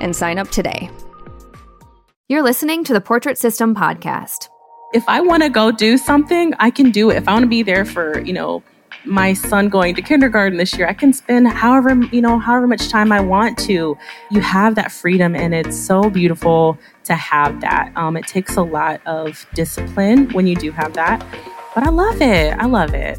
and sign up today. You're listening to the Portrait System podcast. If I want to go do something, I can do it. If I want to be there for, you know, my son going to kindergarten this year, I can spend however, you know, however much time I want to. You have that freedom and it's so beautiful to have that. Um, it takes a lot of discipline when you do have that, but I love it. I love it.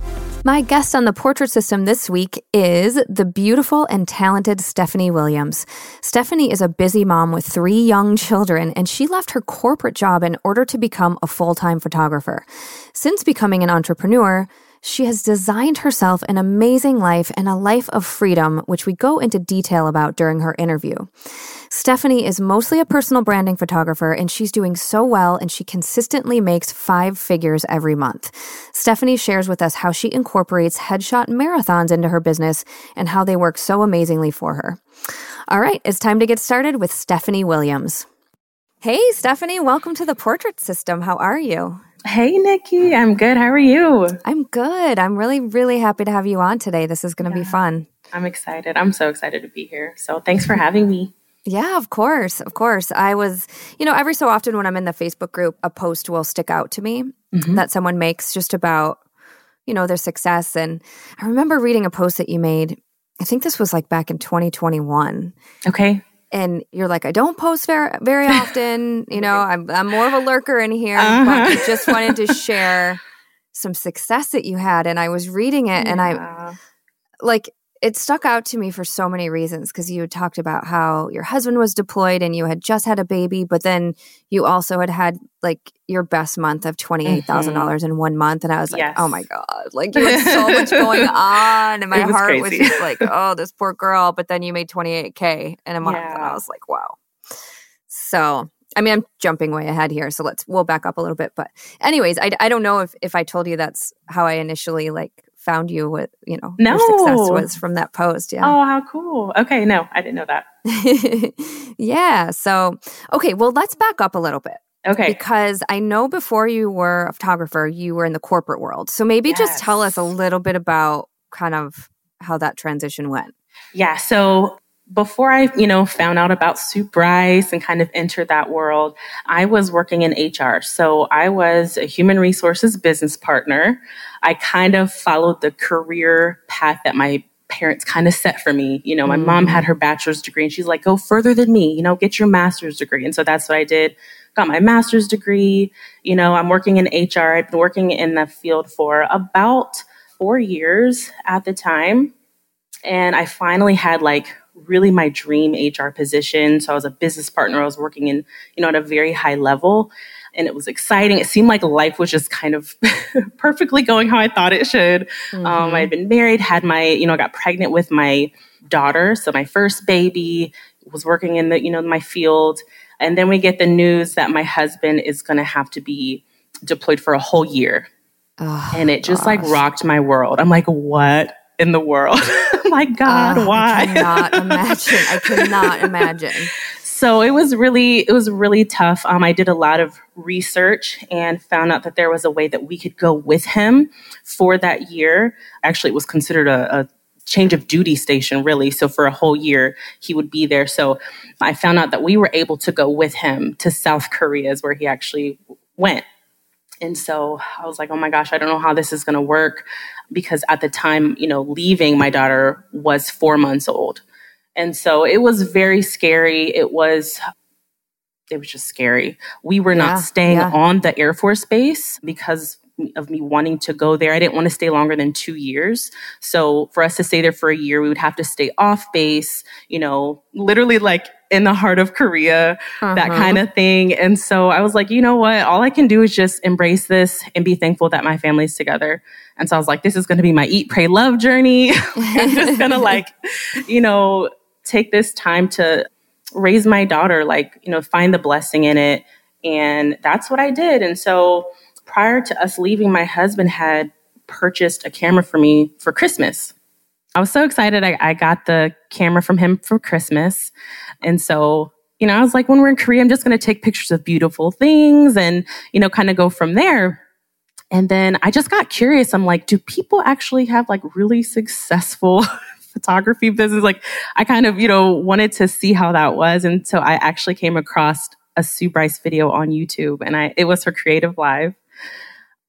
My guest on the portrait system this week is the beautiful and talented Stephanie Williams. Stephanie is a busy mom with three young children, and she left her corporate job in order to become a full time photographer. Since becoming an entrepreneur, she has designed herself an amazing life and a life of freedom, which we go into detail about during her interview. Stephanie is mostly a personal branding photographer and she's doing so well and she consistently makes five figures every month. Stephanie shares with us how she incorporates headshot marathons into her business and how they work so amazingly for her. All right, it's time to get started with Stephanie Williams. Hey, Stephanie, welcome to the Portrait System. How are you? Hey, Nikki. I'm good. How are you? I'm good. I'm really, really happy to have you on today. This is going to yeah, be fun. I'm excited. I'm so excited to be here. So thanks for having me. Yeah, of course. Of course. I was, you know, every so often when I'm in the Facebook group, a post will stick out to me mm-hmm. that someone makes just about, you know, their success. And I remember reading a post that you made. I think this was like back in 2021. Okay and you're like, I don't post very very often. you know, I'm I'm more of a lurker in here, uh-huh. but I just wanted to share some success that you had. And I was reading it, yeah. and I like it stuck out to me for so many reasons because you had talked about how your husband was deployed and you had just had a baby, but then you also had had like your best month of 28,000 mm-hmm. dollars in one month. And I was like, yes. oh my God, like you had so much going on. And my was heart crazy. was just like, oh, this poor girl. But then you made 28K in a month. Yeah. And I was like, wow. So, I mean, I'm jumping way ahead here. So let's, we'll back up a little bit. But anyways, I, I don't know if, if I told you that's how I initially like found you with you know no. your success was from that post yeah oh how cool okay no i didn't know that yeah so okay well let's back up a little bit Okay. Because I know before you were a photographer, you were in the corporate world. So maybe yes. just tell us a little bit about kind of how that transition went. Yeah. So before I, you know, found out about Sue Bryce and kind of entered that world, I was working in HR. So I was a human resources business partner. I kind of followed the career path that my parents kind of set for me. You know, my mm. mom had her bachelor's degree and she's like, go further than me, you know, get your master's degree. And so that's what I did. Got my master's degree. You know, I'm working in HR. I've been working in the field for about four years at the time. And I finally had like really my dream HR position. So I was a business partner. I was working in, you know, at a very high level and it was exciting. It seemed like life was just kind of perfectly going how I thought it should. Mm-hmm. Um, I had been married, had my, you know, got pregnant with my daughter. So my first baby was working in the, you know, my field. And then we get the news that my husband is going to have to be deployed for a whole year. Oh, and it just gosh. like rocked my world. I'm like, what in the world? my God, uh, why? I cannot imagine. I cannot imagine. So it was really, it was really tough. Um, I did a lot of research and found out that there was a way that we could go with him for that year. Actually, it was considered a, a change of duty station, really. So for a whole year, he would be there. So I found out that we were able to go with him to South Korea, is where he actually went. And so I was like, oh my gosh, I don't know how this is going to work because at the time, you know, leaving my daughter was four months old. And so it was very scary. It was it was just scary. We were yeah, not staying yeah. on the Air Force base because of me wanting to go there. I didn't want to stay longer than two years. So for us to stay there for a year, we would have to stay off base, you know, literally like in the heart of Korea, uh-huh. that kind of thing. And so I was like, you know what? All I can do is just embrace this and be thankful that my family's together. And so I was like, this is going to be my eat, pray, love journey. I'm just going to like, you know, take this time to raise my daughter, like, you know, find the blessing in it. And that's what I did. And so prior to us leaving, my husband had purchased a camera for me for Christmas. I was so excited. I, I got the camera from him for Christmas. And so, you know, I was like, when we're in Korea, I'm just going to take pictures of beautiful things and, you know, kind of go from there. And then I just got curious. I'm like, do people actually have like really successful photography business. Like I kind of, you know, wanted to see how that was. And so I actually came across a Sue Bryce video on YouTube and I it was her CreativeLive.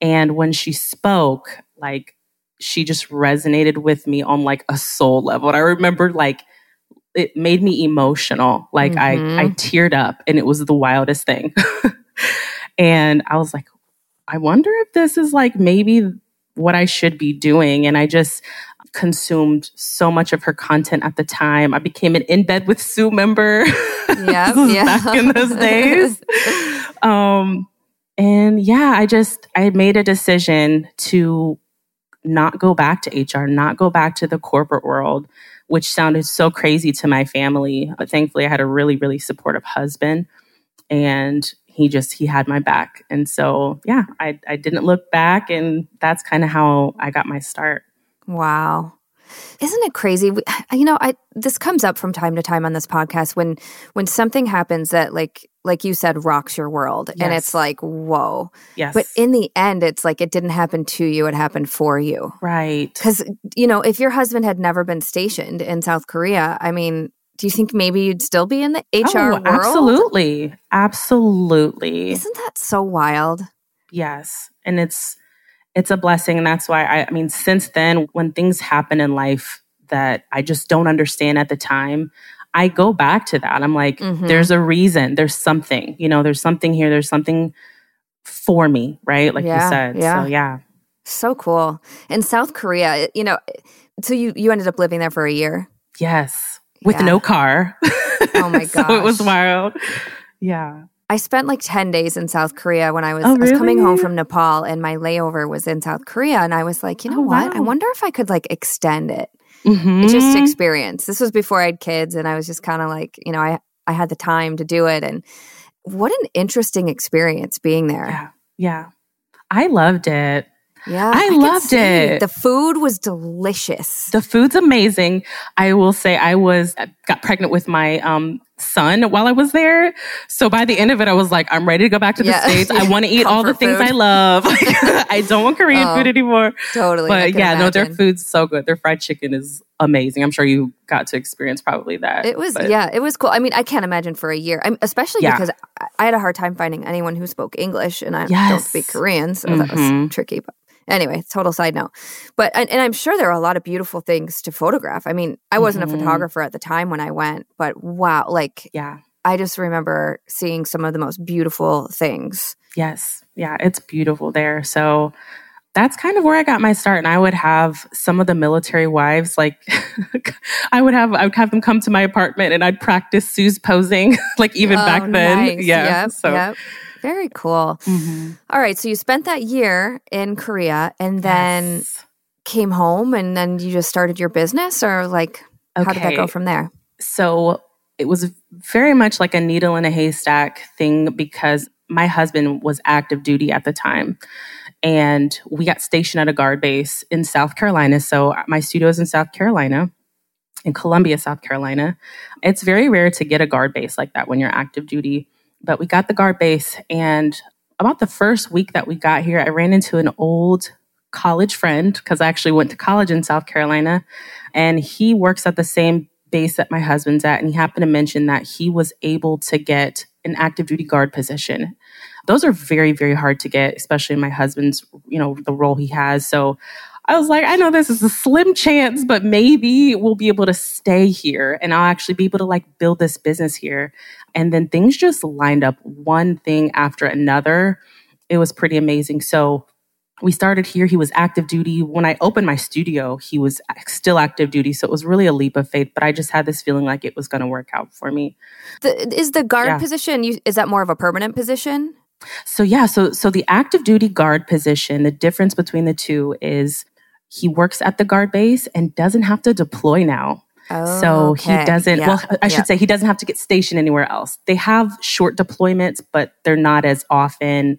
And when she spoke, like she just resonated with me on like a soul level. And I remember like it made me emotional. Like mm-hmm. I I teared up and it was the wildest thing. and I was like, I wonder if this is like maybe what I should be doing. And I just consumed so much of her content at the time. I became an in bed with Sue member. Yeah, yeah. back in those days. um, and yeah, I just I made a decision to not go back to HR, not go back to the corporate world, which sounded so crazy to my family. But thankfully, I had a really, really supportive husband, and he just he had my back. And so yeah, I I didn't look back, and that's kind of how I got my start. Wow. Isn't it crazy? You know, I this comes up from time to time on this podcast when when something happens that like like you said rocks your world yes. and it's like whoa. Yes. But in the end it's like it didn't happen to you, it happened for you. Right. Cuz you know, if your husband had never been stationed in South Korea, I mean, do you think maybe you'd still be in the HR oh, world? Absolutely. Absolutely. Isn't that so wild? Yes. And it's it's a blessing. And that's why I, I mean, since then, when things happen in life that I just don't understand at the time, I go back to that. I'm like, mm-hmm. there's a reason, there's something, you know, there's something here, there's something for me, right? Like yeah, you said. Yeah. So, yeah. So cool. In South Korea, you know, so you, you ended up living there for a year? Yes. With yeah. no car. Oh my god. so it was wild. Yeah. I spent like 10 days in South Korea when I was, oh, really? I was coming home from Nepal and my layover was in South Korea. And I was like, you know oh, what? Wow. I wonder if I could like extend it. Mm-hmm. Just experience. This was before I had kids and I was just kind of like, you know, I, I had the time to do it. And what an interesting experience being there. Yeah. Yeah. I loved it. Yeah, I, I loved it. The food was delicious. The food's amazing. I will say I was got pregnant with my um son while I was there. So by the end of it, I was like, I'm ready to go back to the yeah. States. I want to eat all the things food. I love. I don't want Korean oh, food anymore. Totally. But yeah, imagine. no, their food's so good. Their fried chicken is amazing. I'm sure you got to experience probably that. It was, but. yeah, it was cool. I mean, I can't imagine for a year, I especially yeah. because I had a hard time finding anyone who spoke English and I yes. don't speak Korean. So mm-hmm. that was mm-hmm. tricky. But Anyway, total side note. But and, and, I'm sure there are a lot of beautiful things to photograph. I mean, I wasn't mm-hmm. a photographer at the time when I went, but wow, like yeah. I just remember seeing some of the most beautiful things. Yes. Yeah, it's beautiful there. So that's kind of where I got my start. And I would have some of the military wives, like I would have, I would have them come to my apartment and I'd practice Sue's posing, like even oh, back then. Nice. Yeah. Yep, so yep. Very cool. Mm-hmm. All right. So you spent that year in Korea and then yes. came home and then you just started your business or like okay. how did that go from there? So it was very much like a needle in a haystack thing because my husband was active duty at the time and we got stationed at a guard base in South Carolina. So my studio is in South Carolina in Columbia, South Carolina. It's very rare to get a guard base like that when you're active duty but we got the guard base. And about the first week that we got here, I ran into an old college friend because I actually went to college in South Carolina. And he works at the same base that my husband's at. And he happened to mention that he was able to get an active duty guard position. Those are very, very hard to get, especially my husband's, you know, the role he has. So I was like, I know this is a slim chance, but maybe we'll be able to stay here and I'll actually be able to like build this business here. And then things just lined up one thing after another. It was pretty amazing. So we started here. He was active duty. When I opened my studio, he was still active duty. So it was really a leap of faith, but I just had this feeling like it was going to work out for me. The, is the guard yeah. position, is that more of a permanent position? So yeah, so so the active duty guard position, the difference between the two is he works at the guard base and doesn't have to deploy now. Oh, so okay. he doesn't, yeah. well, I should yeah. say he doesn't have to get stationed anywhere else. They have short deployments, but they're not as often.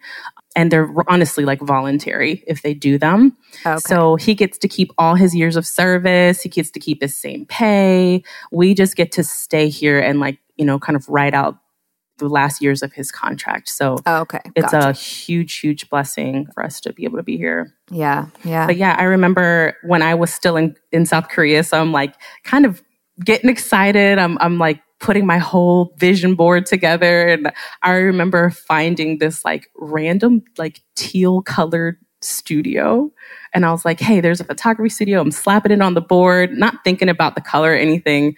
And they're honestly like voluntary if they do them. Okay. So he gets to keep all his years of service. He gets to keep his same pay. We just get to stay here and like, you know, kind of ride out the last years of his contract. So oh, okay, it's gotcha. a huge, huge blessing for us to be able to be here. Yeah, yeah. But yeah, I remember when I was still in, in South Korea, so I'm like kind of getting excited. I'm I'm like putting my whole vision board together, and I remember finding this like random like teal colored studio. And I was like, hey, there's a photography studio. I'm slapping it on the board, not thinking about the color or anything.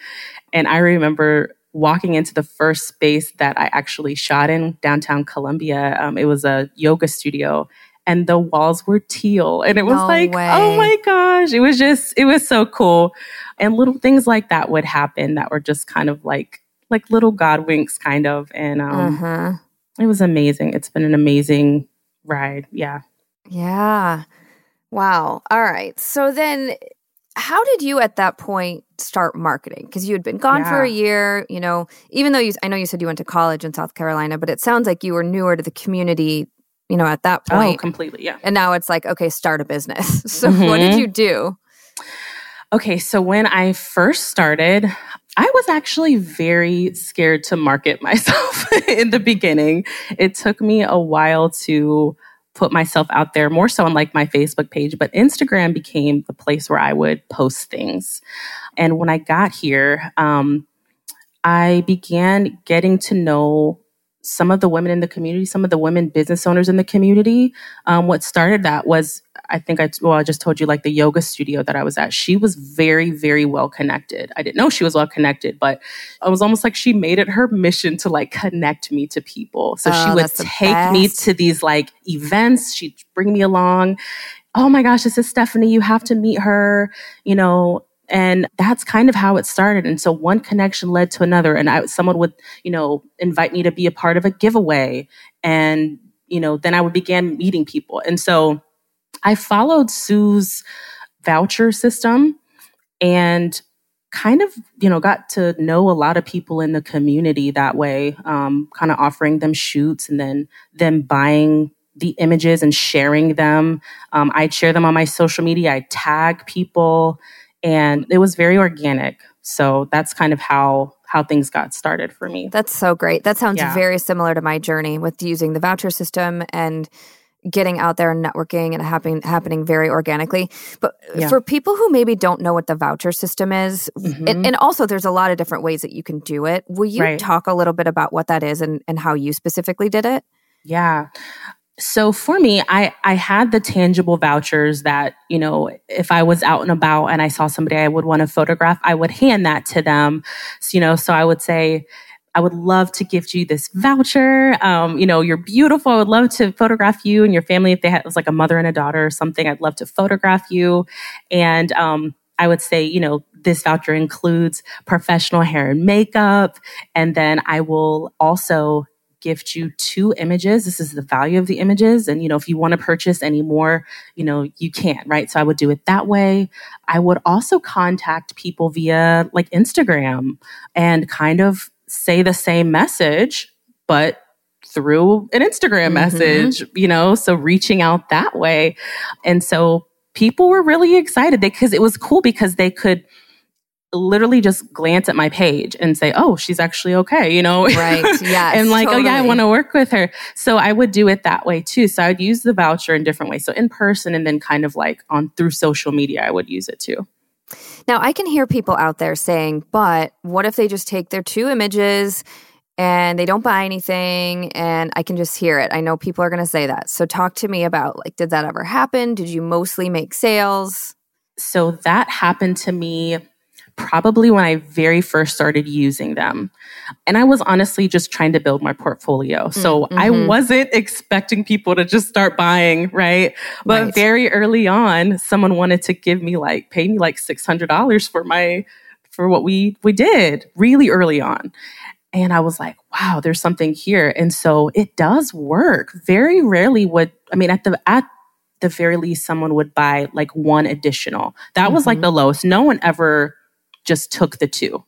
And I remember walking into the first space that I actually shot in downtown Columbia. Um, it was a yoga studio and the walls were teal. And it was no like, way. oh my gosh, it was just, it was so cool. And little things like that would happen that were just kind of like, like little God winks kind of. And um, uh-huh. it was amazing. It's been an amazing ride. Yeah. Yeah. Wow. All right. So then how did you at that point start marketing? Because you had been gone yeah. for a year, you know, even though you, I know you said you went to college in South Carolina, but it sounds like you were newer to the community, you know, at that oh, point. Oh, completely. Yeah. And now it's like, okay, start a business. so mm-hmm. what did mm-hmm. you do? Okay. So when I first started, I was actually very scared to market myself in the beginning. It took me a while to put myself out there more so on like my Facebook page, but Instagram became the place where I would post things. And when I got here, um, I began getting to know some of the women in the community, some of the women business owners in the community. Um, what started that was, I think I, well, I just told you like the yoga studio that I was at. She was very, very well connected. I didn't know she was well connected, but it was almost like she made it her mission to like connect me to people. So oh, she would take me to these like events. She'd bring me along. Oh my gosh, this is Stephanie. You have to meet her. You know, and that's kind of how it started. And so one connection led to another. And I, someone would, you know, invite me to be a part of a giveaway. And, you know, then I would begin meeting people. And so I followed Sue's voucher system and kind of, you know, got to know a lot of people in the community that way, um, kind of offering them shoots and then them buying the images and sharing them. Um, I'd share them on my social media. I'd tag people and it was very organic So that's kind of how how things got started for me. That's so great. That sounds yeah. very similar to my journey with using the voucher system and getting out there and networking and happening happening very organically. But yeah. for people who maybe don't know what the voucher system is, mm-hmm. and, and, also there's a lot of different ways that you can do it. Will you right. talk a little bit about what that is and, and how you specifically did it? Yeah. So for me, I, I had the tangible vouchers that, you know, if I was out and about and I saw somebody I would want to photograph, I would hand that to them. So, you know, so I would say, I would love to gift you this voucher. Um, you know, you're beautiful. I would love to photograph you and your family. If they had, it was like a mother and a daughter or something, I'd love to photograph you. And, um, I would say, you know, this voucher includes professional hair and makeup. And then I will also gift you two images. This is the value of the images. And, you know, if you want to purchase any more, you know, you can, right? So I would do it that way. I would also contact people via like Instagram and kind of say the same message, but through an Instagram mm-hmm. message, you know, so reaching out that way. And so people were really excited because it was cool because they could literally just glance at my page and say, "Oh, she's actually okay," you know, right? Yeah, and like, totally. "Oh yeah, I want to work with her." So I would do it that way too. So I would use the voucher in different ways. So in person, and then kind of like on through social media, I would use it too. Now, I can hear people out there saying, but what if they just take their two images and they don't buy anything and I can just hear it? I know people are going to say that. So, talk to me about like, did that ever happen? Did you mostly make sales? So, that happened to me probably when I very first started using them. And I was honestly just trying to build my portfolio. So mm-hmm. I wasn't expecting people to just start buying, right? But right. very early on, someone wanted to give me like, pay me like $600 for my, for what we, we did really early on. And I was like, wow, there's something here. And so it does work. Very rarely would, I mean, at the, at the very least, someone would buy like one additional. That mm-hmm. was like mm-hmm. the lowest. No one ever just took the two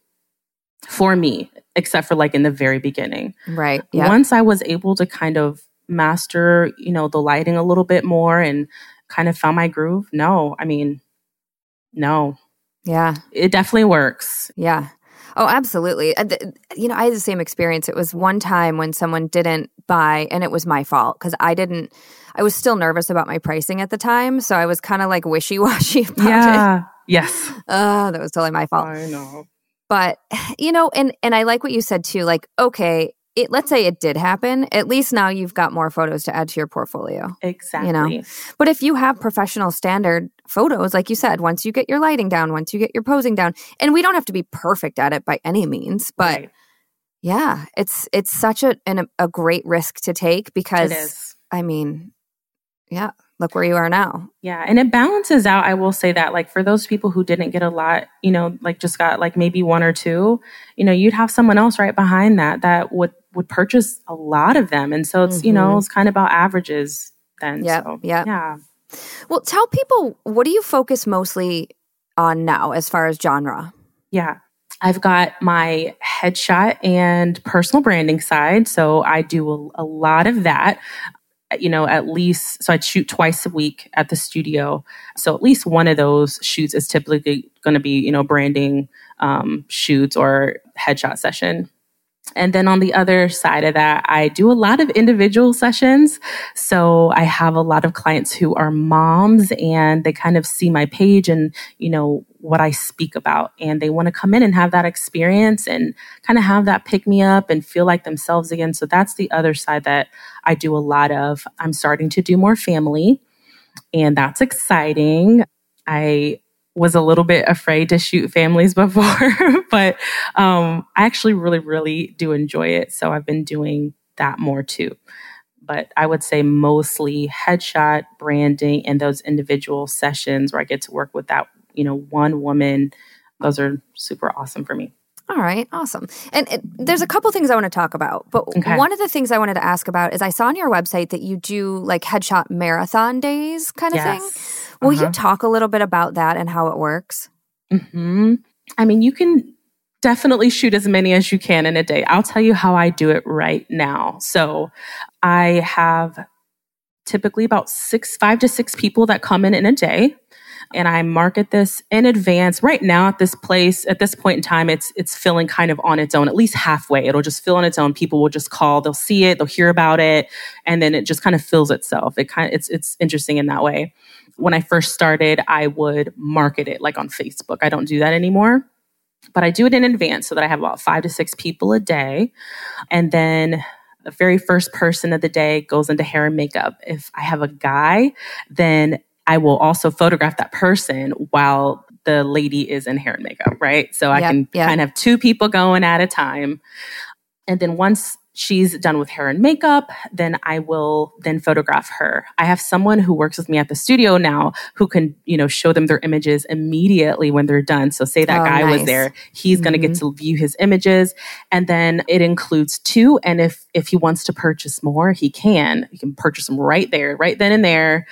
for me, except for like in the very beginning. Right. Yeah. Once I was able to kind of master, you know, the lighting a little bit more and kind of found my groove, no, I mean, no. Yeah. It definitely works. Yeah. Oh, absolutely. Uh, you know, I had the same experience. It was one time when someone didn't buy, and it was my fault because I didn't, I was still nervous about my pricing at the time. So I was kind of like wishy washy about yeah. it. Yes. Oh, that was totally my fault. I know. But you know, and and I like what you said too. Like, okay, it, let's say it did happen. At least now you've got more photos to add to your portfolio. Exactly. You know, but if you have professional standard photos, like you said, once you get your lighting down, once you get your posing down, and we don't have to be perfect at it by any means, but. Right. Yeah, it's it's such a an, a great risk to take because I mean, yeah, look where you are now. Yeah. And it balances out. I will say that, like, for those people who didn't get a lot, you know, like just got like maybe one or two, you know, you'd have someone else right behind that that would would purchase a lot of them. And so it's, mm-hmm. you know, mm-hmm. it's kind of about averages then. Yeah. So, yeah. Yeah. Well, tell people what do you focus mostly on now as far as genre? Yeah. I've got my headshot and personal branding side. So I do a, a, lot of that you know, at least, so I'd shoot twice a week at the studio. So at least one of those shoots is typically going to be, you know, branding um, shoots or headshot session. And then on the other side of that, I do a lot of individual sessions. So I have a lot of clients who are moms and they kind of see my page and, you know, what I speak about. And they want to come in and have that experience and kind of have that pick me up and feel like themselves again. So that's the other side that I do a lot of. I'm starting to do more family and that's exciting. I was a little bit afraid to shoot families before, but um, I actually really, really do enjoy it. So I've been doing that more too. But I would say mostly headshot branding and those individual sessions where I get to work with that, you know, one woman. Those are super awesome for me. All right, awesome. And it, there's a couple things I want to talk about, but okay. one of the things I wanted to ask about is I saw on your website that you do like headshot marathon days kind of yes. thing. Will uh-huh. you talk a little bit about that and how it works? Mm-hmm. I mean, you can definitely shoot as many as you can in a day. I'll tell you how I do it right now. So I have typically about six, five to six people that come in in a day. And I market this in advance. Right now at this place, at this point in time, it's it's filling kind of on its own, at least halfway. It'll just fill on its own. People will just call, they'll see it, they'll hear about it, and then it just kind of fills itself. It kind of it's it's interesting in that way. When I first started, I would market it like on Facebook. I don't do that anymore but I do it in advance so that I have about five to six people a day. And then the very first person of the day goes into hair and makeup. If I have a guy, then I will also photograph that person while the lady is in hair and makeup, right? So I can yep. kind of have two people going at a time. And then once she's done with hair and makeup, then I will then photograph her. I have someone who works with me at the studio now who can, you know, show them their images immediately when they're done. So say that oh, guy nice. was there, he's mm-hmm. going to get to view his images and then it includes two and if if he wants to purchase more, he can. He can purchase them right there, right then and there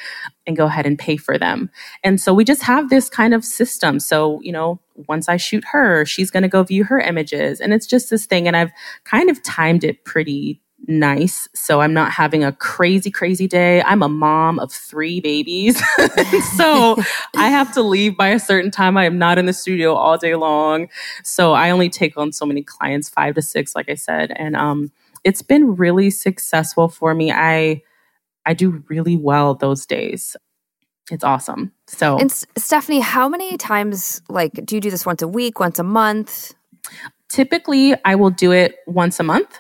and go ahead and pay for them. And so we just have this kind of system. So, you know, once I shoot her, she's going to go view her images. And it's just this thing. And I've kind of timed it pretty nice. So I'm not having a crazy, crazy day. I'm a mom of three babies. so I have to leave by a certain time. I am not in the studio all day long. So I only take on so many clients, five to six, like I said. And um, it's been really successful for me. I, I do really well those days. It's awesome. So, and Stephanie, how many times, like, do you do this once a week, once a month? Typically, I will do it once a month.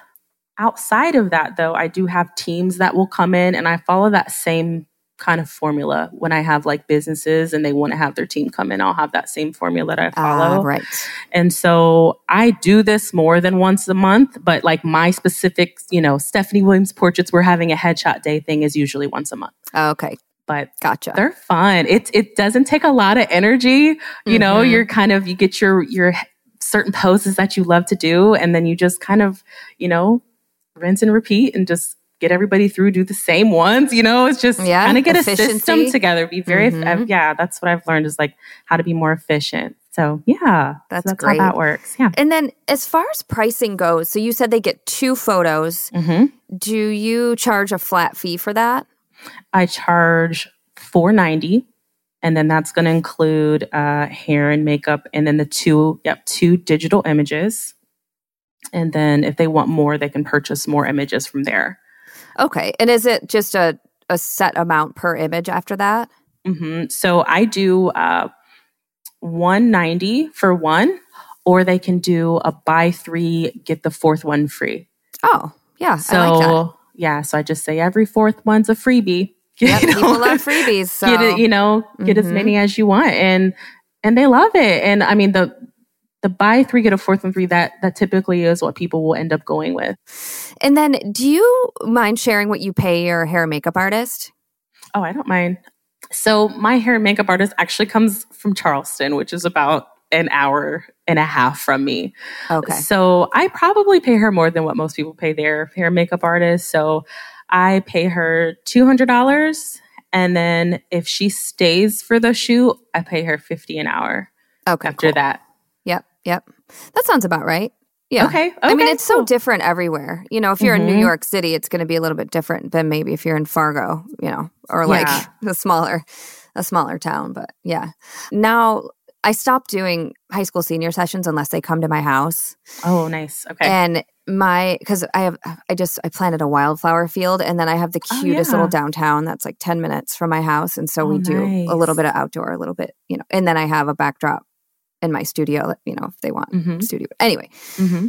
Outside of that, though, I do have teams that will come in and I follow that same kind of formula when I have like businesses and they want to have their team come in. I'll have that same formula that I follow. Uh, right. And so I do this more than once a month, but like my specific, you know, Stephanie Williams portraits, we're having a headshot day thing is usually once a month. okay. But gotcha. They're fun. It it doesn't take a lot of energy. You mm-hmm. know, you're kind of you get your your certain poses that you love to do, and then you just kind of, you know, rinse and repeat and just get everybody through, do the same ones. You know, it's just yeah, kind of get efficiency. a system together. Be very, mm-hmm. yeah, that's what I've learned is like how to be more efficient. So yeah, that's, so that's great. how that works. Yeah. And then as far as pricing goes, so you said they get two photos. Mm-hmm. Do you charge a flat fee for that? I charge four ninety, and then that's going to include uh, hair and makeup, and then the two, yep, two digital images. And then if they want more, they can purchase more images from there. Okay. And is it just a, a set amount per image after that? Mm-hmm. So I do uh, 190 for one, or they can do a buy three, get the fourth one free. Oh, yeah. So, like yeah. So I just say every fourth one's a freebie. Yep, you know? people love freebies. So. Get it, you know, get mm-hmm. as many as you want. And, and they love it. And I mean, the, the buy three get a fourth and three that that typically is what people will end up going with. And then do you mind sharing what you pay your hair and makeup artist? Oh i don't mind. So my hair and makeup artist actually comes from charleston which is about an hour and a half from me. Okay. So i probably pay her more than what most people pay their hair and makeup artist so i pay her $200 and then if she stays for the shoot i pay her 50 an hour okay after cool. that Yep. That sounds about right. Yeah. Okay. okay I mean, it's cool. so different everywhere. You know, if you're mm-hmm. in New mm-hmm. York City, it's going to be a little bit different than maybe if you're in Fargo, you know, or like yeah. a smaller, a smaller town. But yeah. Now I stopped doing high school senior sessions unless they come to my house. Oh, nice. Okay. And my because I have I just I planted a wildflower field and then I have the cutest oh, yeah. little downtown that's like 10 minutes from my house and so oh, we do a little bit of outdoor a little bit you know and then I have a backdrop in my studio, you know, if they want mm-hmm. studio. Anyway, mm-hmm.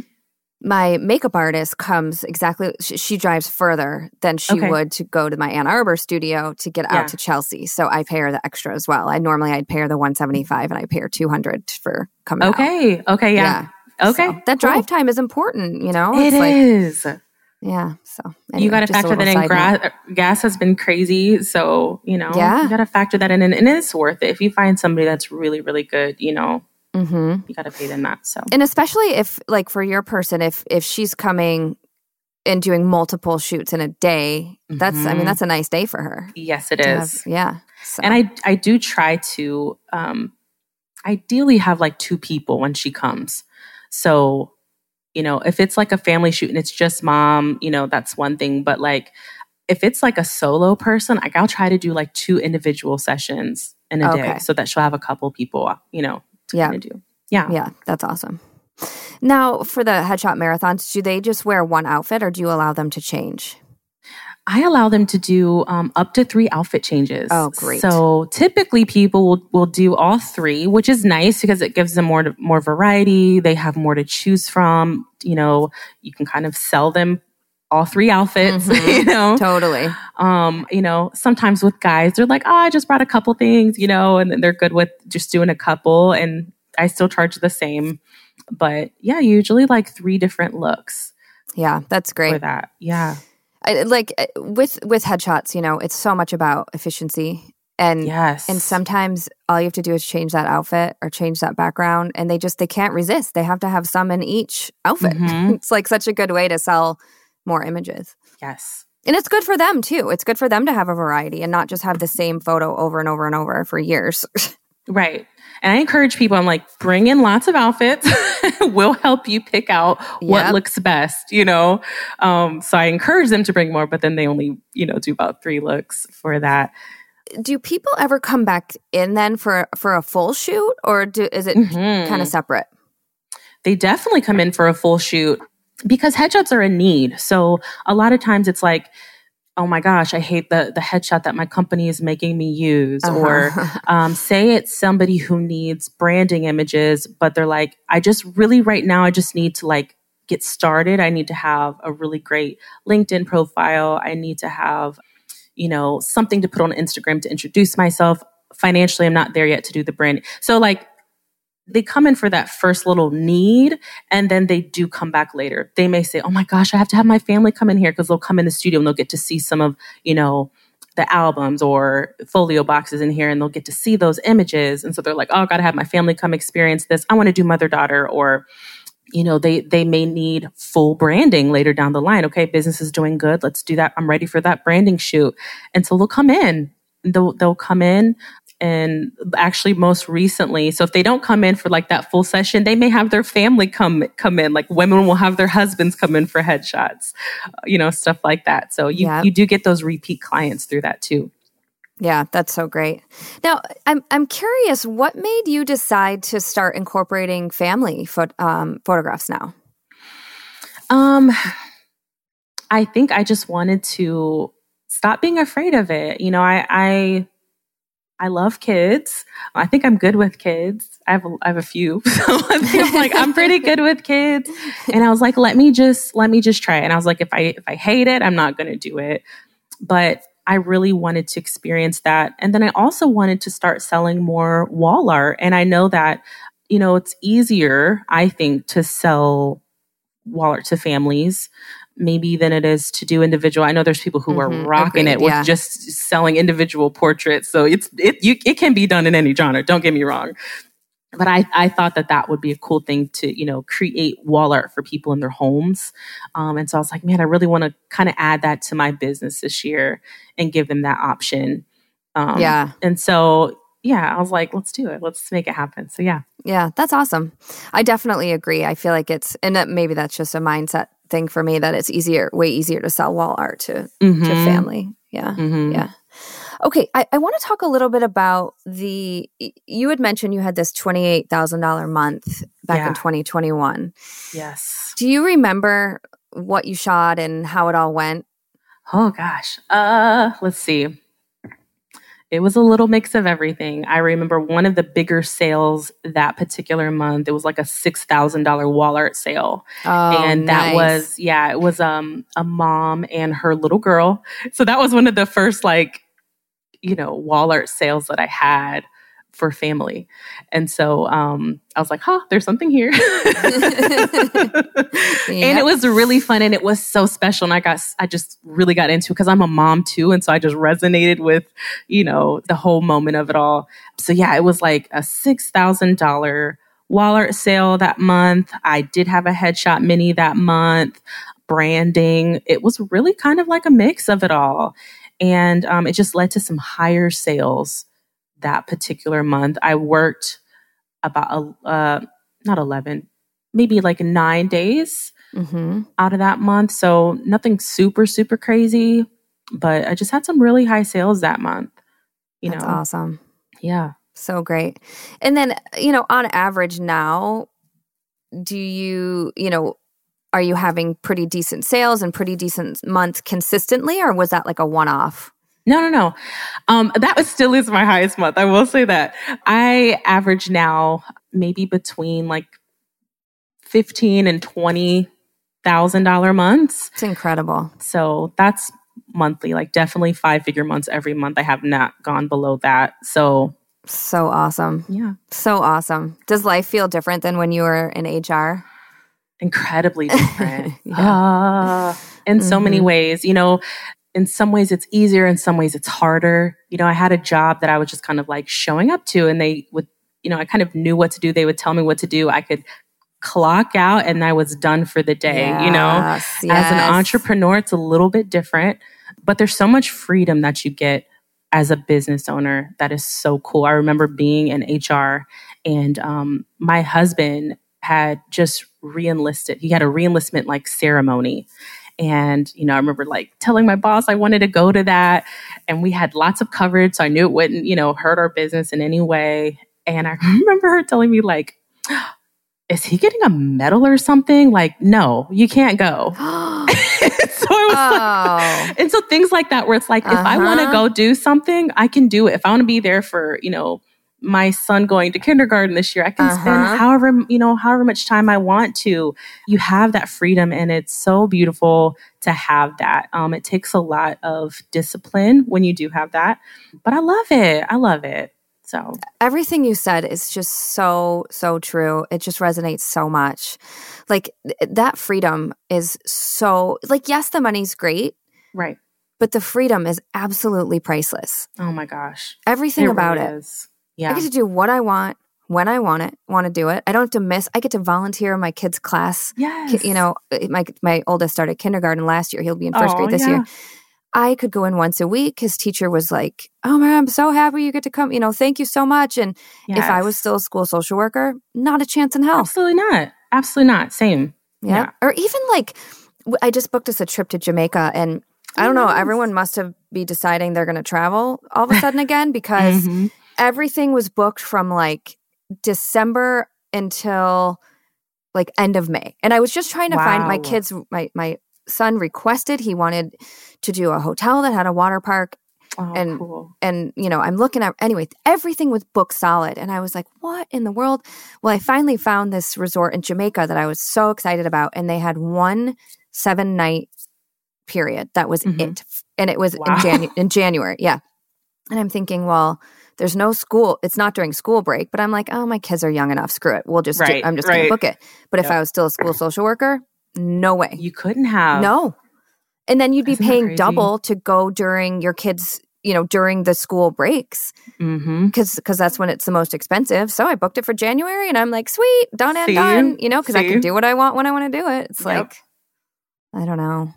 my makeup artist comes exactly, she, she drives further than she okay. would to go to my Ann Arbor studio to get yeah. out to Chelsea. So I pay her the extra as well. I normally I'd pay her the 175 and I pay her 200 for coming Okay. Out. Okay. Yeah. yeah. Okay. So that drive cool. time is important, you know? It's it is. Like, yeah. So anyway, you got to factor that in. Gra- gas has been crazy. So, you know, yeah. you got to factor that in. And, and it's worth it. If you find somebody that's really, really good, you know, Mm-hmm. You got to pay them that. So, and especially if, like, for your person, if if she's coming and doing multiple shoots in a day, that's mm-hmm. I mean, mm-hmm. that's a nice day for her. Yes, it is. Have, yeah, so. and I I do try to um ideally have like two people when she comes. So, you know, if it's like a family shoot and it's just mom, you know, that's one thing. But like, if it's like a solo person, like I'll try to do like two individual sessions in a Okay. day so that she'll have a couple people, you know, Yeah. do. Yeah. Yeah, that's awesome. Now, for the headshot marathons, do they just wear one outfit or do you allow them to change? I allow them to do um, up to three outfit changes. Oh, great. So typically people will, will do all three, which is nice because it gives them more to, more variety. They have more to choose from. You know, you can kind of sell them all three outfits. Mhm. You know, Totally. um, you know, sometimes with guys, they're like, oh, I just brought a couple things, you know, and then they're good with just doing a couple, and I still charge the same. But yeah, usually like three different looks Yeah, that's for great. that. Yeah. I, like uh, with with headshots, you know, it's so much about efficiency and Yes. and sometimes all you have to do is change that outfit or change that background and they just they can't resist. They have to have some in each outfit. Mhm. it's like such a good way to sell more images. yes. And it's good for them too. It's good for them to have a variety and not just have the same photo over and over and over for years. Right. And I encourage people, I'm like, bring in lots of outfits. we'll help you pick out what Yep. looks best, you know? Um, so I encourage them to bring more, but then they only, you know, do about three looks for that. do people ever come back in then for for a full shoot or do, is it Mhm. kind of separate? they definitely come in for a full shoot because headshots are a need. So a lot of times it's like, oh my gosh, I hate the the headshot that my company is making me use. Or Uh-huh. um, say it's somebody who needs branding images, but they're like, I just really right now, I just need to like get started. I need to have a really great LinkedIn profile. I need to have, you know, something to put on Instagram to introduce myself. Financially, I'm not there yet to do the brand. So like they come in for that first little need and then they do come back later. They may say, Oh my gosh, I have to have my family come in here because they'll come in the studio and they'll get to see some of, you know, the albums or folio boxes in here and they'll get to see those images. And so they're like, Oh, I gotta have my family come experience this. I want to do mother daughter or you know they they may need full branding later down the line okay business is doing good let's do that i'm ready for that branding shoot and so they'll come in they'll they'll come in and actually most recently so if they don't come in for like that full session they may have their family come come in like women will have their husbands come in for headshots uh, you know stuff like that so you you do get those repeat clients through that too Yeah, that's so great. Now, I'm I'm curious, what made you decide to start incorporating family pho- um, photographs now? Um, I think I just wanted to stop being afraid of it. You know, I I I love kids. I think I'm good with kids. I have a, I have a few, so I I'm like I'm pretty good with kids. And I was like, let me just let me just try it. And I was like, if I if I hate it, I'm not going to do it. But I really wanted to experience that. And then I also wanted to start selling more wall art. And I know that you know it's easier, I think, to sell wall art to families maybe than it is to do individual. I know there's people who are Mhm, rocking it with yeah. just selling individual portraits. So it's it you it can be done in any genre. Don't get me wrong. But I, I thought that that would be a cool thing to, you know, create wall art for people in their homes. Um, and so I was like, man, I really want to kind of add that to my business this year and give them that option. Um, yeah, And so, yeah, I was like, let's do it. Let's make it happen. So, yeah. yeah, that's awesome. I definitely agree. I feel like it's, and maybe that's just a mindset thing for me that it's easier, way easier to sell wall art to to Mhm. family. Yeah. Mhm. Yeah. Okay, I, I want to talk a little bit about the. You had mentioned you had this twenty eight thousand dollar month back Yeah. in twenty twenty one. Yes. Do you remember what you shot and how it all went? Oh gosh. Uh, let's see. It was a little mix of everything. I remember one of the bigger sales that particular month. It was like a six thousand dollar wall art sale, Oh, and that nice. was yeah, it was um a mom and her little girl. So that was one of the first like you know wall art sales that I had for family, and so um I was like, huh, there's something here. and it was really fun and it was so special and i got i just really got into it because i'm a mom too and so i just resonated with you know the whole moment of it all. So yeah it was like a $6000 wall art sale that month. I did have a headshot mini that month. Branding it was really kind of like a mix of it all. And um, it just led to some higher sales that particular month i worked about uh, not 11 maybe like nine days Mhm. out of that month. So nothing super, super crazy, but I just had some really high sales that month. You That's know, awesome. Yeah. So great. And then, you know, on average now, do you, you know, are you having pretty decent sales and pretty decent months consistently, or was that like a one off? No, no, no. Um, that was still is my highest month. I will say that. I average now maybe between like fifteen and twenty thousand dollar months. It's incredible. So that's monthly, like definitely five figure months every month. I have not gone below that. So so awesome. Yeah. So awesome. Does life feel different than when you were in HR? Incredibly different. yeah. uh, in mm-hmm. so many mm-hmm. ways. You know, in some ways it's easier, in some ways it's harder. You know, I had a job that I was just kind of like showing up to and they would, you know, I kind of knew what to do. They would tell me what to do. I could clock out and I was done for the day. Yes, you know, yes. as an entrepreneur, it's a little bit different, but there's so much freedom that you get as a business owner that is so cool. I remember being in HR and um, my husband had just reenlisted. He had a reenlistment like ceremony. And, you know, I remember like telling my boss I wanted to go to that. And we had lots of coverage. So I knew it wouldn't, you know, hurt our business in any way. And I remember her telling me, like, is he getting a medal or something? Like, no, you can't go. so I was oh. like, and so things like that, where it's like, uh-huh. if I want to uh-huh. go do something, I can do it. If I want to be there for, you know, my son going to kindergarten this year, I can uh-huh. spend however, you know, however much time I want to. You have that freedom and it's so beautiful to have that. Um, it takes a lot of discipline when you do have that, but I love it. I love it. So everything you said is just so, so true. It just resonates so much. Like that freedom is so, like, yes, the money's great. Right. But the freedom is absolutely priceless. Oh my gosh. Everything it about really it. Is. Yeah. I get to do what I want when I want it, want to do it. I don't have to miss. I get to volunteer in my kids' class. Yes. You know, my my oldest started kindergarten last year. He'll be in first oh, grade this yeah. year. I could go in once a week. His teacher was like, Oh man, I'm so happy you get to come. You know, thank you so much. And yes. if I was still a school social worker, not a chance in hell. Absolutely not. Absolutely not. Same. Yeah. yeah. Or even like, I just booked us a trip to Jamaica and I don't know, everyone must have be deciding they're going to travel all of a sudden again because mm-hmm. Everything was booked from like December until like end of May. And I was just trying to wow. find my kids my my son requested he wanted to do a hotel that had a water park. Oh, and cool. and you know, I'm looking at anyway, everything was booked solid. And I was like, what in the world? Well, I finally found this resort in Jamaica that I was so excited about. And they had one seven night period. That was mm-hmm. it. And it was wow. in, Janu- in January. Yeah. And I'm thinking, well, there's no school. It's not during school break, but I'm like, oh, my kids are young enough. Screw it. We'll just, right, do, I'm just right. going to book it. But yep. if I was still a school social worker, no way. You couldn't have. No. And then you'd be Isn't paying double to go during your kids, you know, during the school breaks. Because mm-hmm. because that's when it's the most expensive. So I booked it for January and I'm like, sweet, done and See? done. You know, because I can do what I want when I want to do it. It's yep. like, I don't know.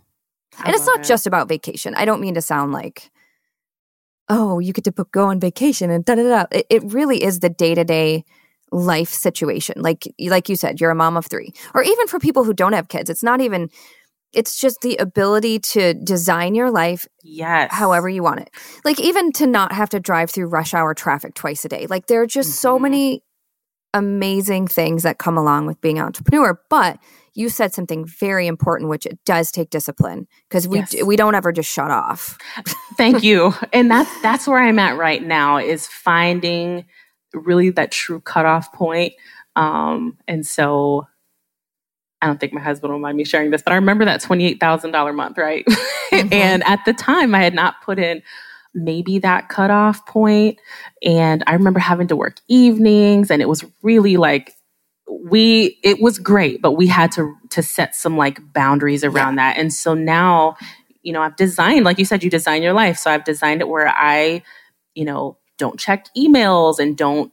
I and it's not it. just about vacation. I don't mean to sound like, oh, you get to go on vacation and da da da. It, it really is the day to day life situation. Like like you said, you're a mom of three, or even for people who don't have kids, it's not even. It's just the ability to design your life yes. however you want it. Like even to not have to drive through rush hour traffic twice a day. Like there are just mm-hmm. so many amazing things that come along with being an entrepreneur, but you said something very important which it does take discipline because we yes. we don't ever just shut off. Thank you. And that's that's where I'm at right now is finding really that true cutoff point. Um, and so I don't think my husband will mind me sharing this, but I remember that $28,000 month, right? Mm-hmm. and at the time, I had not put in maybe that cutoff point. And I remember having to work evenings, and it was really like, we it was great but we had to to set some like boundaries around yeah. that. And so now you know i've designed like you said you design your life. So i've designed it where i you know don't check emails and don't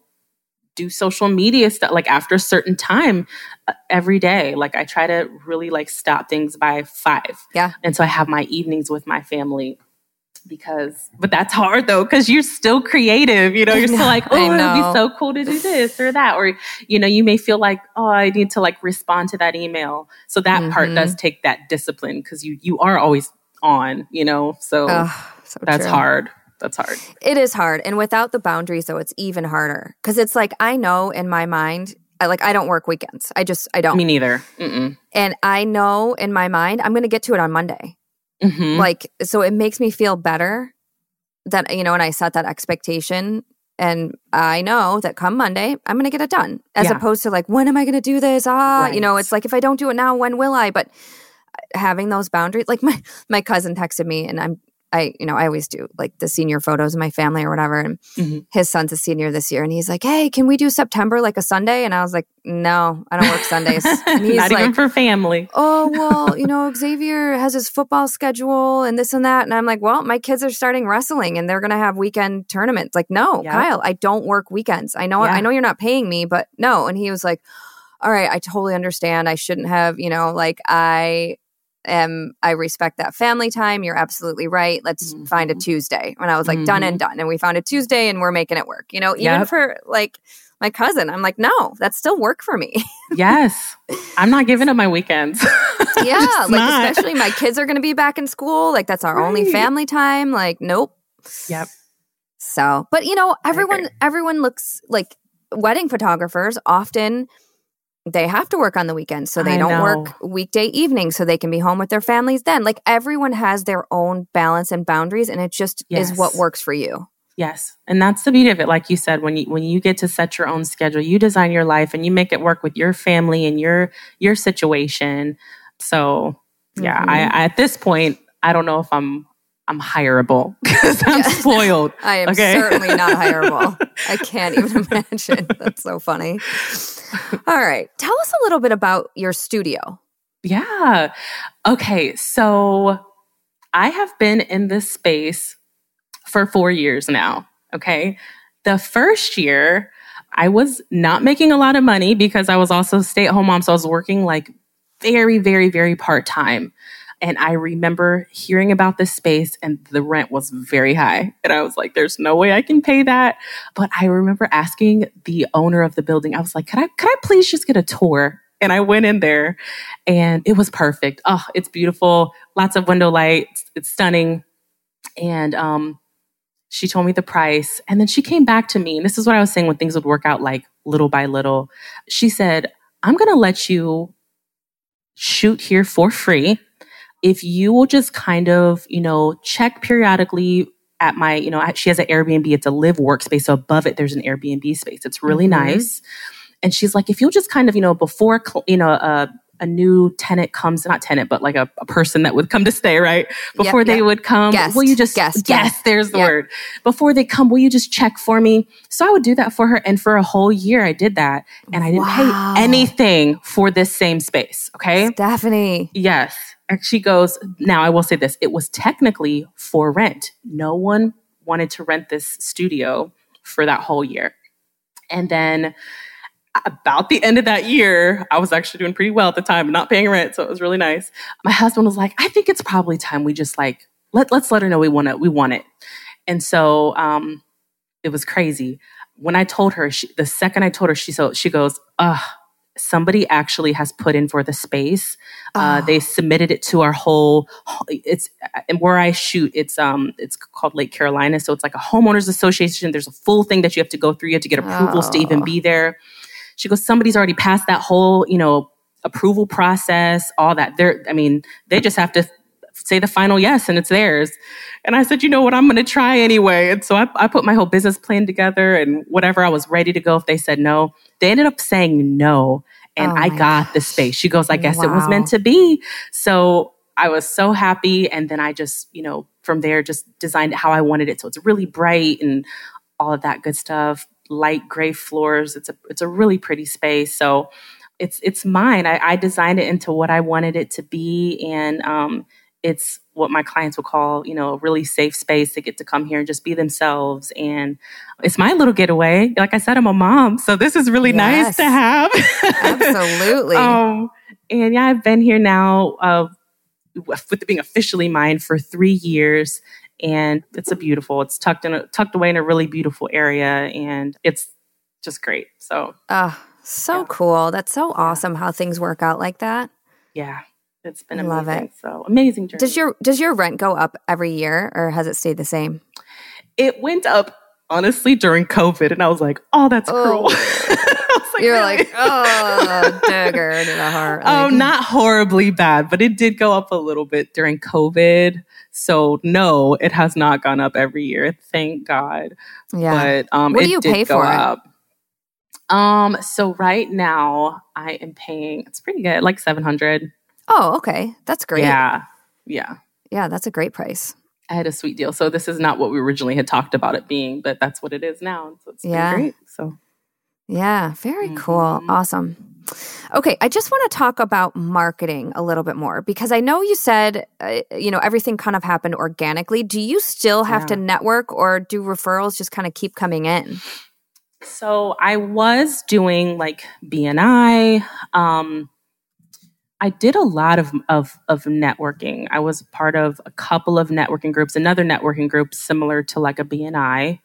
do social media stuff. Like after a certain time uh, every day like i try to really like stop things by five. Yeah. And so i have my evenings with my family because but that's hard though because you're still creative you know you're still like oh it'd be so cool to do this or that or you know you may feel like oh i need to like respond to that email so that mm-hmm. part does take that discipline because you you are always on you know so, oh, so that's true. hard That's hard. It is hard. And without the boundaries though, it's even harder. Cause it's like I know in my mind, I like I don't work weekends. I just I don't. Me neither. Mm-mm. And I know in my mind I'm gonna get to it on Monday. Mhm. Like so it makes me feel better that you know, and I set that expectation and I know that come Monday, I'm going to get it done as Yeah. opposed to like, when am I going to do this? Ah, you know, it's like, if I don't do it now, when will I? But having those boundaries, like my, my cousin texted me and I'm, I, you know, I always do like the senior photos of my family or whatever. And Mhm. his son's a senior this year and he's like, Hey, can we do September like a Sunday? And I was like, no, I don't work Sundays. And he's Not like, even for family. oh well you know xavier has his football schedule and this and that and i'm like well my kids are starting wrestling and they're going to have weekend tournaments like no Yeah. kyle i don't work weekends i know Yeah. i know you're not paying me but no and he was like all right i totally understand i shouldn't have you know like i am i respect that family time you're absolutely right let's find a Mhm. tuesday and i was like done and done and we found a tuesday and we're making it work you know even Yep. for like my cousin i'm like no that's still work for me Yes. I'm not giving up my weekends. yeah like not. especially my kids are going to be back in school like that's our only family time like nope Yep. so but you know everyone everyone looks like wedding photographers often they have to work on the weekends so they I don't work weekday evening so they can be home with their families then like everyone has their own balance and boundaries and it just is what works for you Yes. And that's the beauty of it. Like you said, when you when you get to set your own schedule, you design your life and you make it work with your family and your your situation. So yeah, Mhm. I, I at this point, I don't know if I'm I'm hireable because I'm Yeah. spoiled. i am Okay. certainly not hireable i can't even imagine that's so funny all right tell us a little bit about your studio Yeah. Okay. So I have been in this space for four years now. Okay. The first year, I was not making a lot of money because I was also stay at home mom. So I was working like very, very, very part time. And I remember hearing about this space and the rent was very high. And I was like, there's no way I can pay that. But I remember asking the owner of the building, I was like, could I, could I please just get a tour? And I went in there and it was perfect. Oh, it's beautiful. Lots of window lights. It's stunning. And um, she told me the price. And then she came back to me. And this is what I was saying when things would work out like little by little. She said, I'm going to let you shoot here for free if you will just kind of, you know, check periodically at my, you know, she has an Airbnb. It's a live workspace. So above it, there's an Airbnb space. It's really Mhm. nice. And she's like, if you'll just kind of, you know, before, you know, a, a new tenant comes, not tenant, but like a, a person that would come to stay, right? Before they yep. would come, Guest, will you just, guest, guest, there's the Yep. word. Before they come, will you just check for me? So I would do that for her. And for a whole year, I did that. And I didn't Wow. pay anything for this same space. Okay. stephanie Yes. And she goes, now I will say this it was technically for rent. No one wanted to rent this studio for that whole year. And then about the end of that year, I was actually doing pretty well at the time, not paying rent. So it was really nice. My husband was like, I think it's probably time we just like, let, let's let her know we want it. We want it. And so um, it was crazy. When I told her, she, the second I told her, she so she goes, "Ugh, somebody actually has put in for the space. Uh, Oh. they submitted it to our whole. It's and where I shoot. It's um it's called Lake Carolina, so it's like a homeowners association. There's a full thing that you have to go through. You have to get approvals to even Oh. be there. She goes, somebody's already passed that whole you know approval process, all that. They're I mean they just have to say the final yes and it's theirs. And I said, you know what, I'm going to try anyway. And so I, I put my whole business plan together and whatever I was ready to go. If they said no, they ended up saying no. And Oh I got the space. She goes, I guess it was meant to be. So I was so happy. And then I just, you know, from there, just designed it how I wanted it. So it's really bright and all of that good stuff. Light gray floors. It's a it's a really pretty space. So it's it's mine. I, I designed it into what I wanted it to be, and um, it's what my clients would call, you know, a really safe space to get to come here and just be themselves. And it's my little getaway. Like I said, I'm a mom, so this is really nice to have. Absolutely. um, and yeah, I've been here now uh, with it being officially mine for three years, and it's a beautiful. It's tucked in, a, tucked away in a really beautiful area, and it's just great. So Oh, so Yeah. cool. That's so awesome how things work out like that. yeah, it's been I love amazing. it. So amazing journey. Does your does your rent go up every year or has it stayed the same? it went up honestly during COVID, and I was like, oh, that's Oh. cruel. Like, You're really? like, oh, dagger to the heart. Oh, not horribly bad, but it did go up a little bit during COVID. So no, it has not gone up every year. Thank God. Yeah. But um, What do you did pay for it? up. Um, so right now I am paying. It's pretty good, like seven hundred. oh, okay. That's great. Yeah, yeah. Yeah, that's a great price. I had a sweet deal. So this is not what we originally had talked about it being, but that's what it is now. So it's been Yeah. great. So Yeah, very cool. Mhm. Awesome. Okay, I just want to talk about marketing a little bit more because I know you said, uh, you know, everything kind of happened organically. Do you still have to network or do referrals just kind of keep coming in? So I was doing like BNI. Um, I did a lot of, of of networking. I was part of a couple of networking groups, another networking group similar to like a BNI.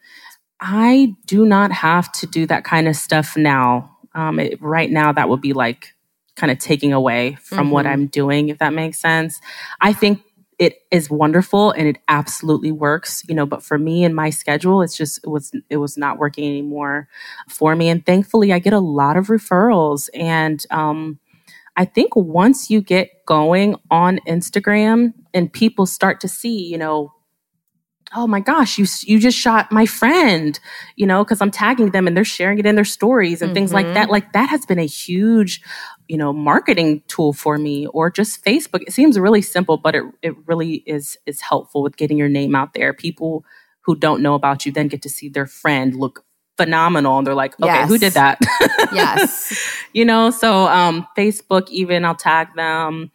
I do not have to do that kind of stuff now. Um, it, right now, that would be like kind of taking away from what Mhm. I'm doing, if that makes sense. I think it is wonderful and it absolutely works, you know. But for me and my schedule, it's just it was it was not working anymore for me. And thankfully, I get a lot of referrals. And um, I think once you get going on Instagram and people start to see, you know, oh my gosh, you you just shot my friend, you know, because I'm tagging them and they're sharing it in their stories and things like that. Mm-hmm. Like that has been a huge, you know, marketing tool for me. Or just Facebook. It seems really simple, but it it really is is helpful with getting your name out there. People who don't know about you then get to see their friend look phenomenal. And they're like okay who did that? Yes. you know so um facebook even i'll tag them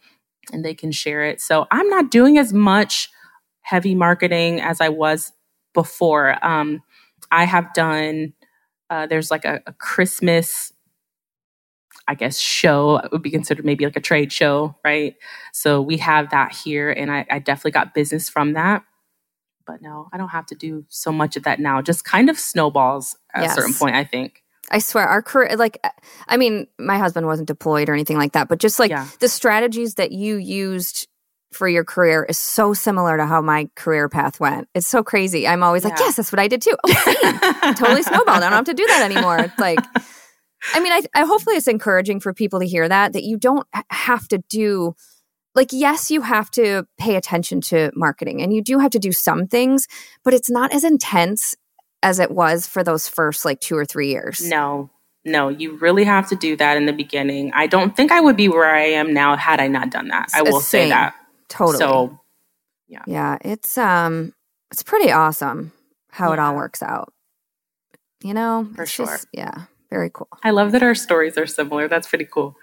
and they can share it. So i'm not doing as much heavy marketing as i was before. Um i have done uh, there's like a, a christmas i guess show. It would be considered maybe like a trade show right? So we have that here and i, I definitely got business from that but no i don't have to do so much of that now just kind of snowballs at a certain point i think I swear, our career, like, I mean, my husband wasn't deployed or anything like that, but just like Yeah. the strategies that you used for your career is so similar to how my career path went. It's so crazy. I'm always like, yes, that's what I did too. Oh, totally snowballed. I don't have to do that anymore. It's like, I mean, I, I hopefully it's encouraging for people to hear that that you don't have to do. Like, yes, you have to pay attention to marketing, and you do have to do some things, but it's not as intense as it was for those first like two or three years. No, no, you really have to do that in the beginning. I don't think I would be where I am now had I not done that i will say that. totally. So, yeah, yeah it's um, it's pretty awesome how it all works out. You know, For sure. just- yeah, very cool. I love that our stories are similar. That's pretty cool.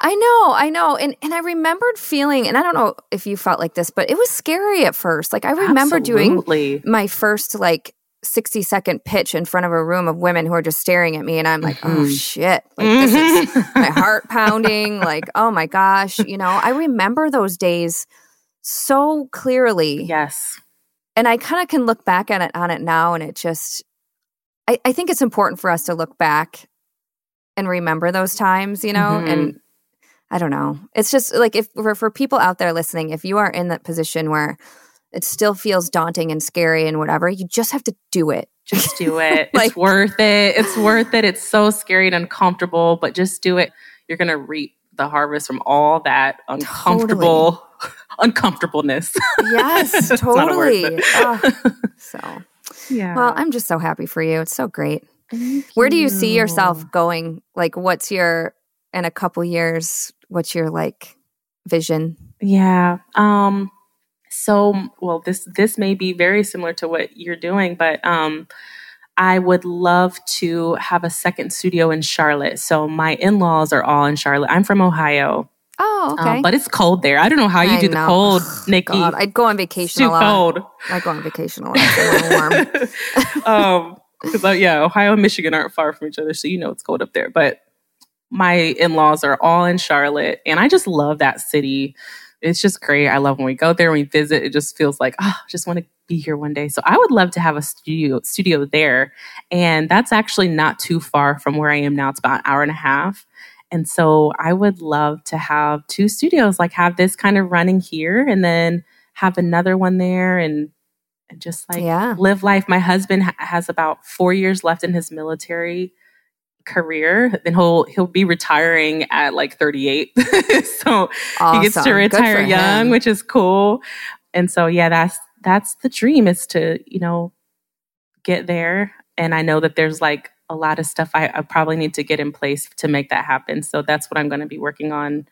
I know, I know. And and I remembered feeling, and I don't know if you felt like this, but it was scary at first. Like I remember doing my first like 60 second pitch in front of a room of women who are just staring at me and I'm like, oh Mhm. shit. Like this is Mhm. my heart pounding, like, oh my gosh. You know, I remember those days so clearly. yes. And I kind of can look back at it on it now and it just I, I think it's important for us to look back and remember those times, you know, Mhm. and I don't know. It's just like if for, for people out there listening, if you are in that position where it still feels daunting and scary and whatever, you just have to do it. Just do it. Like- it's worth it. It's worth it. It's so scary and uncomfortable, but just do it. You're going to reap the harvest from all that uncomfortable uncomfortableness. Yes, It's not a word, totally. Ah, so, yeah. well, I'm just so happy for you. It's so great. Where do you see yourself going? Like, what's your in a couple years? What's your like vision? Yeah. Um so well this this may be very similar to what you're doing, but um I would love to have a second studio in Charlotte. So my in-laws are all in Charlotte. I'm from Ohio. Oh, um, okay. but it's cold there. I don't know how you I do the cold, Nikki. God, I'd go on vacation too a lot. cold. I go on vacation a lot. It's warm. um, because uh, yeah, Ohio and Michigan aren't far from each other, so you know it's cold up there. But my in-laws are all in Charlotte, and I just love that city. It's just great. I love when we go there, when we visit. It just feels like, oh, I just want to be here one day. So I would love to have a studio studio there, and that's actually not too far from where I am now. It's about an hour and a half. And so I would love to have two studios, like have this kind of running here and then have another one there and and just like Yeah. live life. My husband ha- has about four years left in his military career. Then he'll he'll be retiring at like 38. so he gets to retire young, him. which is cool. And so yeah, that's that's the dream is to, you know, get there. And I know that there's like a lot of stuff I, I probably need to get in place to make that happen. So that's what I'm going to be working on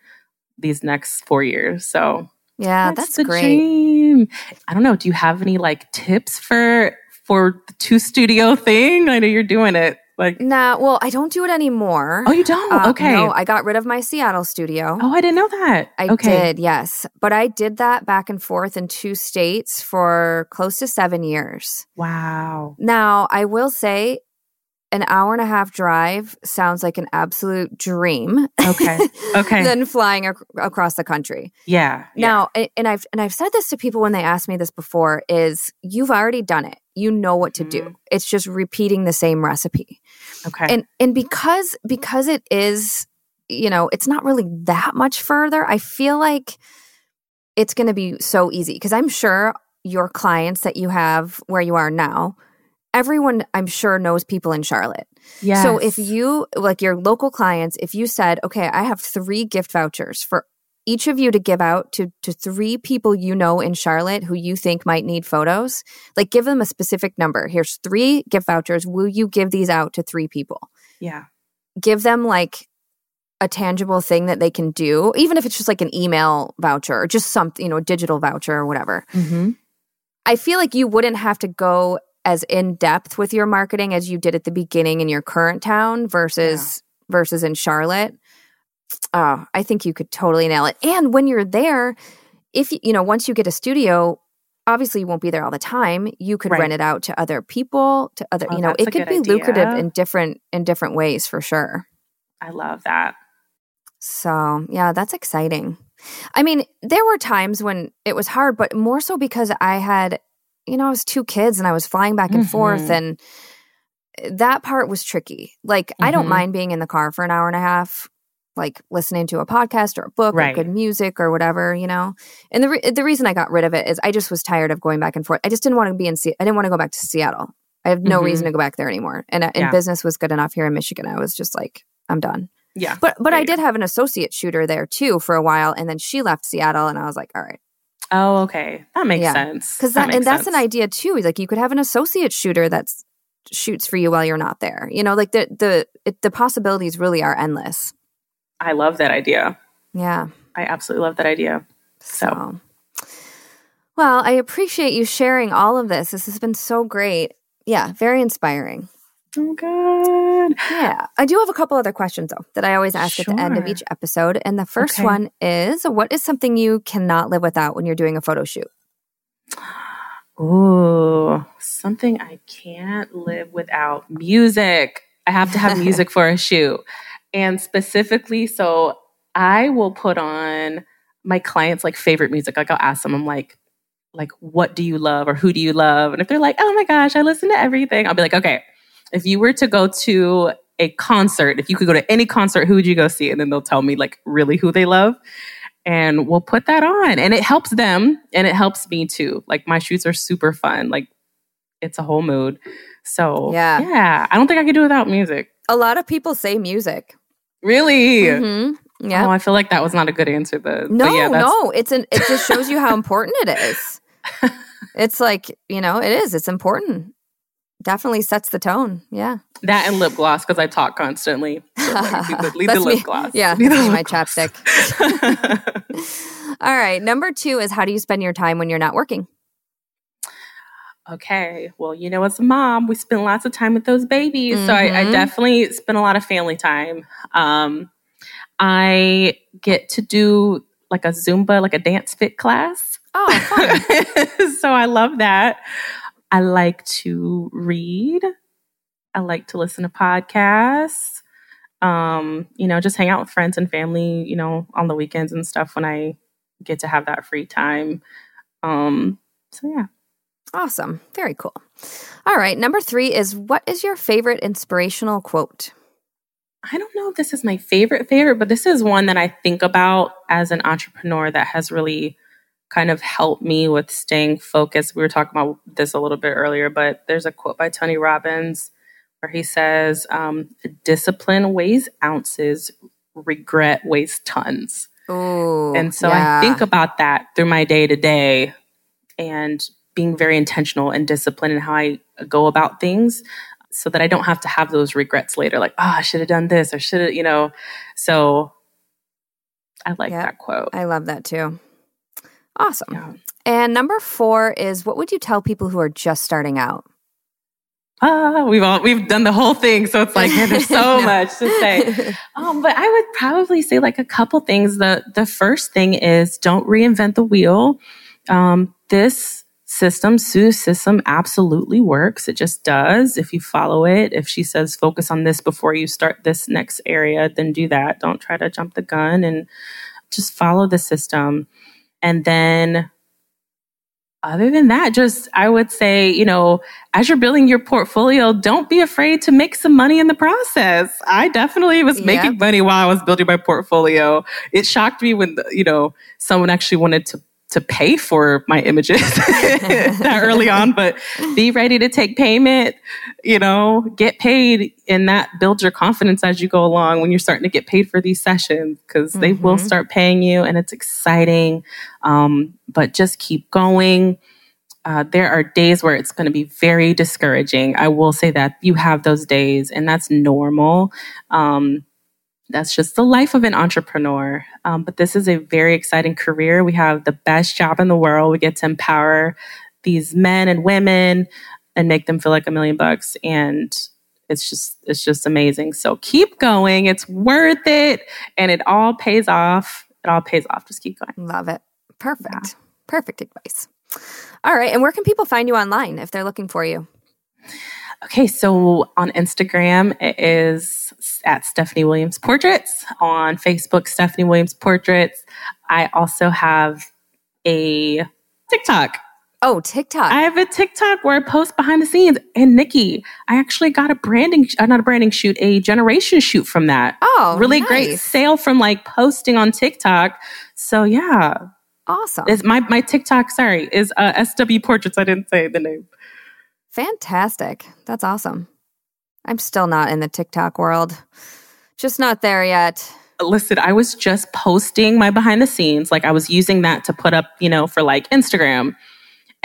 these next four years. So Yeah, that's, the great. dream. I don't know. Do you have any like tips for for the two studio thing? I know you're doing it. Like, Nah, well, I don't do it anymore. oh, you don't? Uh, okay. No, I got rid of my Seattle studio. oh, I didn't know that. I okay. did, yes. But I did that back and forth in two states for close to seven years. Wow. Now, I will say an hour and a half drive sounds like an absolute dream Okay. Okay. than flying ac- across the country. yeah. yeah. Now, a- and I've and I've said this to people when they ask me this before is you've already done it. You know what to do. Mhm. It's just repeating the same recipe. Okay. And and because because it is, you know, it's not really that much further, I feel like it's going to be so easy because I'm sure your clients that you have where you are now, everyone I'm sure knows people in Charlotte. Yeah. So if you like your local clients, if you said, "Okay, I have 3 gift vouchers for each of you to give out to to 3 people you know in Charlotte who you think might need photos, like give them a specific number. Here's 3 gift vouchers. Will you give these out to 3 people?" yeah. Give them like a tangible thing that they can do, even if it's just like an email voucher or just something, you know, a digital voucher or whatever. Mm-hmm. I feel like you wouldn't have to go as in depth with your marketing as you did at the beginning in your current town versus versus in Charlotte. Oh, I think you could totally nail it. And when you're there, if you you know, once you get a studio, obviously you won't be there all the time. You could Right. rent it out to other people, to other, Oh, you know, it could be lucrative in different in different ways for sure. I love that. So, yeah, that's exciting. I mean, there were times when it was hard, but more so because I had, you know, I was two kids and I was flying back and forth, Mhm. and that part was tricky. Like, I don't Mhm. mind being in the car for an hour and a half, like listening to a podcast or a book Right. or good music or whatever, you know. And the re- the reason I got rid of it is I just was tired of going back and forth. I just didn't want to be in. Se- I didn't want to go back to Seattle. I have no Mhm. reason to go back there anymore. And, uh, and Yeah. business was good enough here in Michigan. I was just like, I'm done. Yeah. But but I did have an associate shooter there too for a while, and then she left Seattle, and I was like, all right, Oh, okay. That makes Yeah. sense. because that, makes and that's an idea too. Like you could have an associate shooter that's shoots for you while you're not there. You know, like the the it, the possibilities really are endless. I love that idea. Yeah. I absolutely love that idea. So, well, I appreciate you sharing all of this. This has been so great. Yeah, very inspiring. Oh, good. Yeah. I do have a couple other questions though that I always ask at the end of each episode. And the first Okay. one is what is something you cannot live without when you're doing a photo shoot? Ooh, something I can't live without music. I have to have music for a shoot. And specifically, so I will put on my clients' like favorite music. Like I'll ask them, I'm like, like, what do you love or who do you love? And if they're like, oh my gosh, I listen to everything, I'll be like, okay, if you were to go to a concert, if you could go to any concert, who would you go see? And then they'll tell me like really who they love. And we'll put that on. And it helps them and it helps me too. Like my shoots are super fun. Like it's a whole mood. So Yeah. yeah. I don't think I could do without music. A lot of people say music. Really? hmm Yeah. Oh, I feel like that was not a good answer. Though. no, but yeah, no, it's an. It just shows you how important it is. It's like you know, it is. It's important. Definitely sets the tone. Yeah. That and lip gloss because I talk constantly. So, like, leave the, leave the That's lip me. gloss. Yeah, Leave that's my gloss. All right. Number two is how do you spend your time when you're not working? Okay. Well, you know, as a mom, we spend lots of time with those babies. So I, I Mhm. definitely spend a lot of family time. Um, I get to do like a Zumba, like a dance fit class. Oh, fun. so I love that. I like to read. I like to listen to podcasts. Um, you know, just hang out with friends and family, you know, on the weekends and stuff when I get to have that free time. Um, so yeah. Awesome. Very cool. All right. Number three is what is your favorite inspirational quote? I don't know if this is my favorite favorite, but this is one that I think about as an entrepreneur that has really kind of helped me with staying focused. We were talking about this a little bit earlier, but there's a quote by Tony Robbins where he says, um, Discipline weighs ounces, regret weighs tons. Ooh, and so yeah. I think about that through my day to day and being very intentional and disciplined in how I go about things so that I don't have to have those regrets later, like, oh, I should have done this or should have, you know. So I like Yep. that quote. I love that too. Awesome. Yeah. And number four is what would you tell people who are just starting out? Ah, we've all we've done the whole thing, so it's like man, there's so No. much to say. Um, but I would probably say like a couple things. The the first thing is don't reinvent the wheel. Um, this system, Sue's system, absolutely works. It just does. If you follow it, if she says focus on this before you start this next area, then do that. Don't try to jump the gun and just follow the system. And then other than that, just I would say, you know, as you're building your portfolio, don't be afraid to make some money in the process. I definitely was Yep. making money while I was building my portfolio. It shocked me when, you know, someone actually wanted to to pay for my images that early on, but be ready to take payment, you know, get paid and that builds your confidence as you go along when you're starting to get paid for these sessions because they will Mhm. start paying you and it's exciting. Um, but just keep going. Uh, there are days where it's going to be very discouraging. I will say that you have those days, and that's normal. Um, that's just the life of an entrepreneur. Um, but this is a very exciting career. We have the best job in the world. We get to empower these men and women and make them feel like a million bucks. And it's just it's just amazing. So keep going. It's worth it, and it all pays off. It all pays off. Just keep going. Love it. Perfect. Perfect advice. All right. And where can people find you online if they're looking for you? Okay, so on Instagram it is at Stephanie Williams Portraits. On Facebook, Stephanie Williams Portraits. I also have a TikTok. Oh, TikTok. I have a TikTok where I post behind the scenes. And Nikki, I actually got a branding, uh, not a branding shoot, a generation shoot from that. oh, really great sale from like posting on TikTok. So yeah, Awesome. it's my my TikTok. Sorry, is uh, SW Portraits. I didn't say the name. Fantastic. That's awesome. I'm still not in the TikTok world. Just not there yet. listen, I was just posting my behind the scenes. Like I was using that to put up, you know, for like Instagram.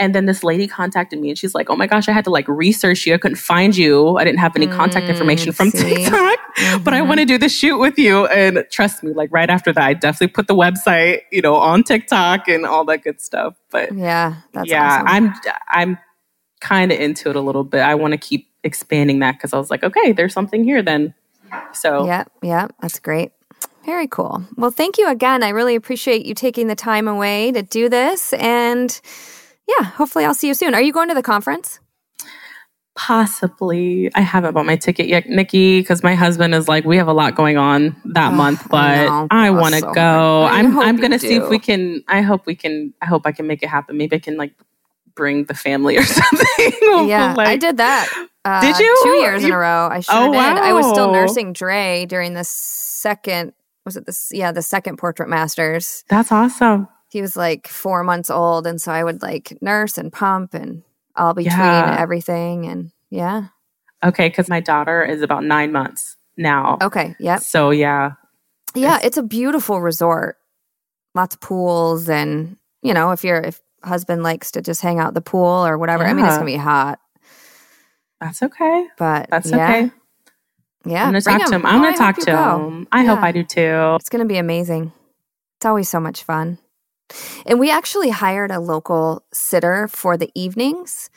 And then this lady contacted me and she's like, Oh my gosh, I had to like research you. I couldn't find you. I didn't have any contact Mm, information from see? TikTok, but I Mhm. want to do the shoot with you. And trust me, like right after that, I definitely put the website, you know, on TikTok and all that good stuff. But Yeah, that's yeah, awesome. I'm I'm kind of into it a little bit. I want to keep expanding that because I was like, okay, there's something here then. So Yeah, yeah, that's great. Very cool. Well, thank you again. I really appreciate you taking the time away to do this. And yeah, hopefully I'll see you soon. Are you going to the conference? Possibly. I haven't bought my ticket yet, Nikki, because my husband is like, we have a lot going on that Ugh, month, but know. I, Oh, want to so go. I I'm I'm gonna see if we can. I hope we can. I hope I can make it happen. Maybe I can like bring the family or something. yeah, I did that. Uh, Did you? Two years in a row. I sure Oh, did. I was still nursing Dre during the second, was it this? Yeah, the second Portrait Masters. That's awesome. He was like four months old. And so I would like nurse and pump and all between Yeah. everything. And yeah. Okay, because my daughter is about nine months now. Okay. Yep. So yeah, Yeah, It's- it's a beautiful resort. Lots of pools and you know, if your if husband likes to just hang out the pool or whatever. I mean, it's gonna be hot, that's okay. but That's yeah, okay. Yeah, I'm gonna talk to him. I'm gonna talk to go. him. I hope I do too. It's gonna be amazing. It's always so much fun. And we actually hired a local sitter for the evenings.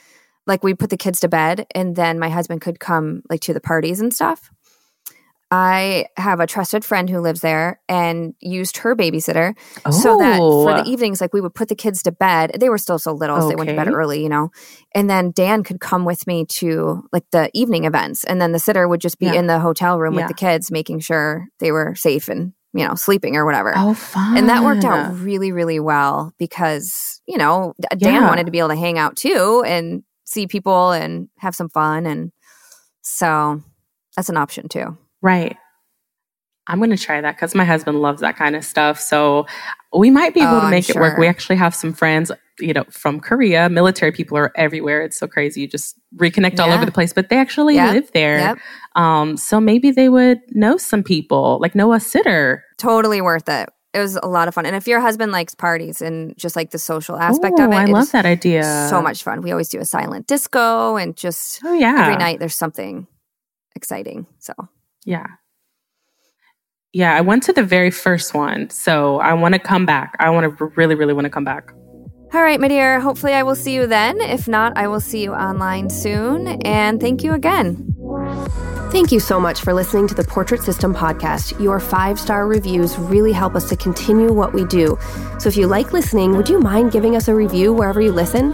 Like we put the kids to bed and then my husband could come like to the parties and stuff. I have a trusted friend who lives there and used her babysitter so that for Oh. the evenings, like we would put the kids to bed. They were still so little, so they went to bed early, you know. And then Dan could come with me to like the evening events, and then the sitter would just be Yeah. in the hotel room Yeah. with the kids, making sure they were safe and you know sleeping or whatever. Oh, fun. And that worked out really, really well because you know Dan Yeah. wanted to be able to hang out too and see people and have some fun, and so that's an option too. Right. I'm going to try that because my husband loves that kind of stuff. So we might be able Oh, to I'm make it work. We actually have some friends, you know, from Korea. Military people are everywhere. It's so crazy. You just reconnect all over the place, but they actually Yep. live there. Yep. Um, so maybe they would know some people, like know a sitter. Totally worth it. It was a lot of fun. And if your husband likes parties and just like the social aspect Ooh, of it, I love that idea. so much fun. We always do a silent disco and just Oh yeah. every night there's something exciting. So Yeah. Yeah, I went to the very first one. So I want to come back. I want to really, really want to come back. All right, my dear. Hopefully, I will see you then. If not, I will see you online soon. And thank you again. Thank you so much for listening to the Portrait System podcast. Your five star reviews really help us to continue what we do. So if you like listening, would you mind giving us a review wherever you listen?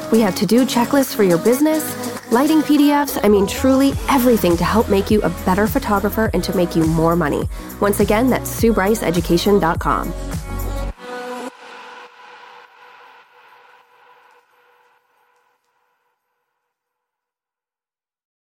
We have to do checklists for your business, lighting PDFs. I mean, truly everything to help make you a better photographer and to make you more money. Once again, that's SueBryceEducation.com.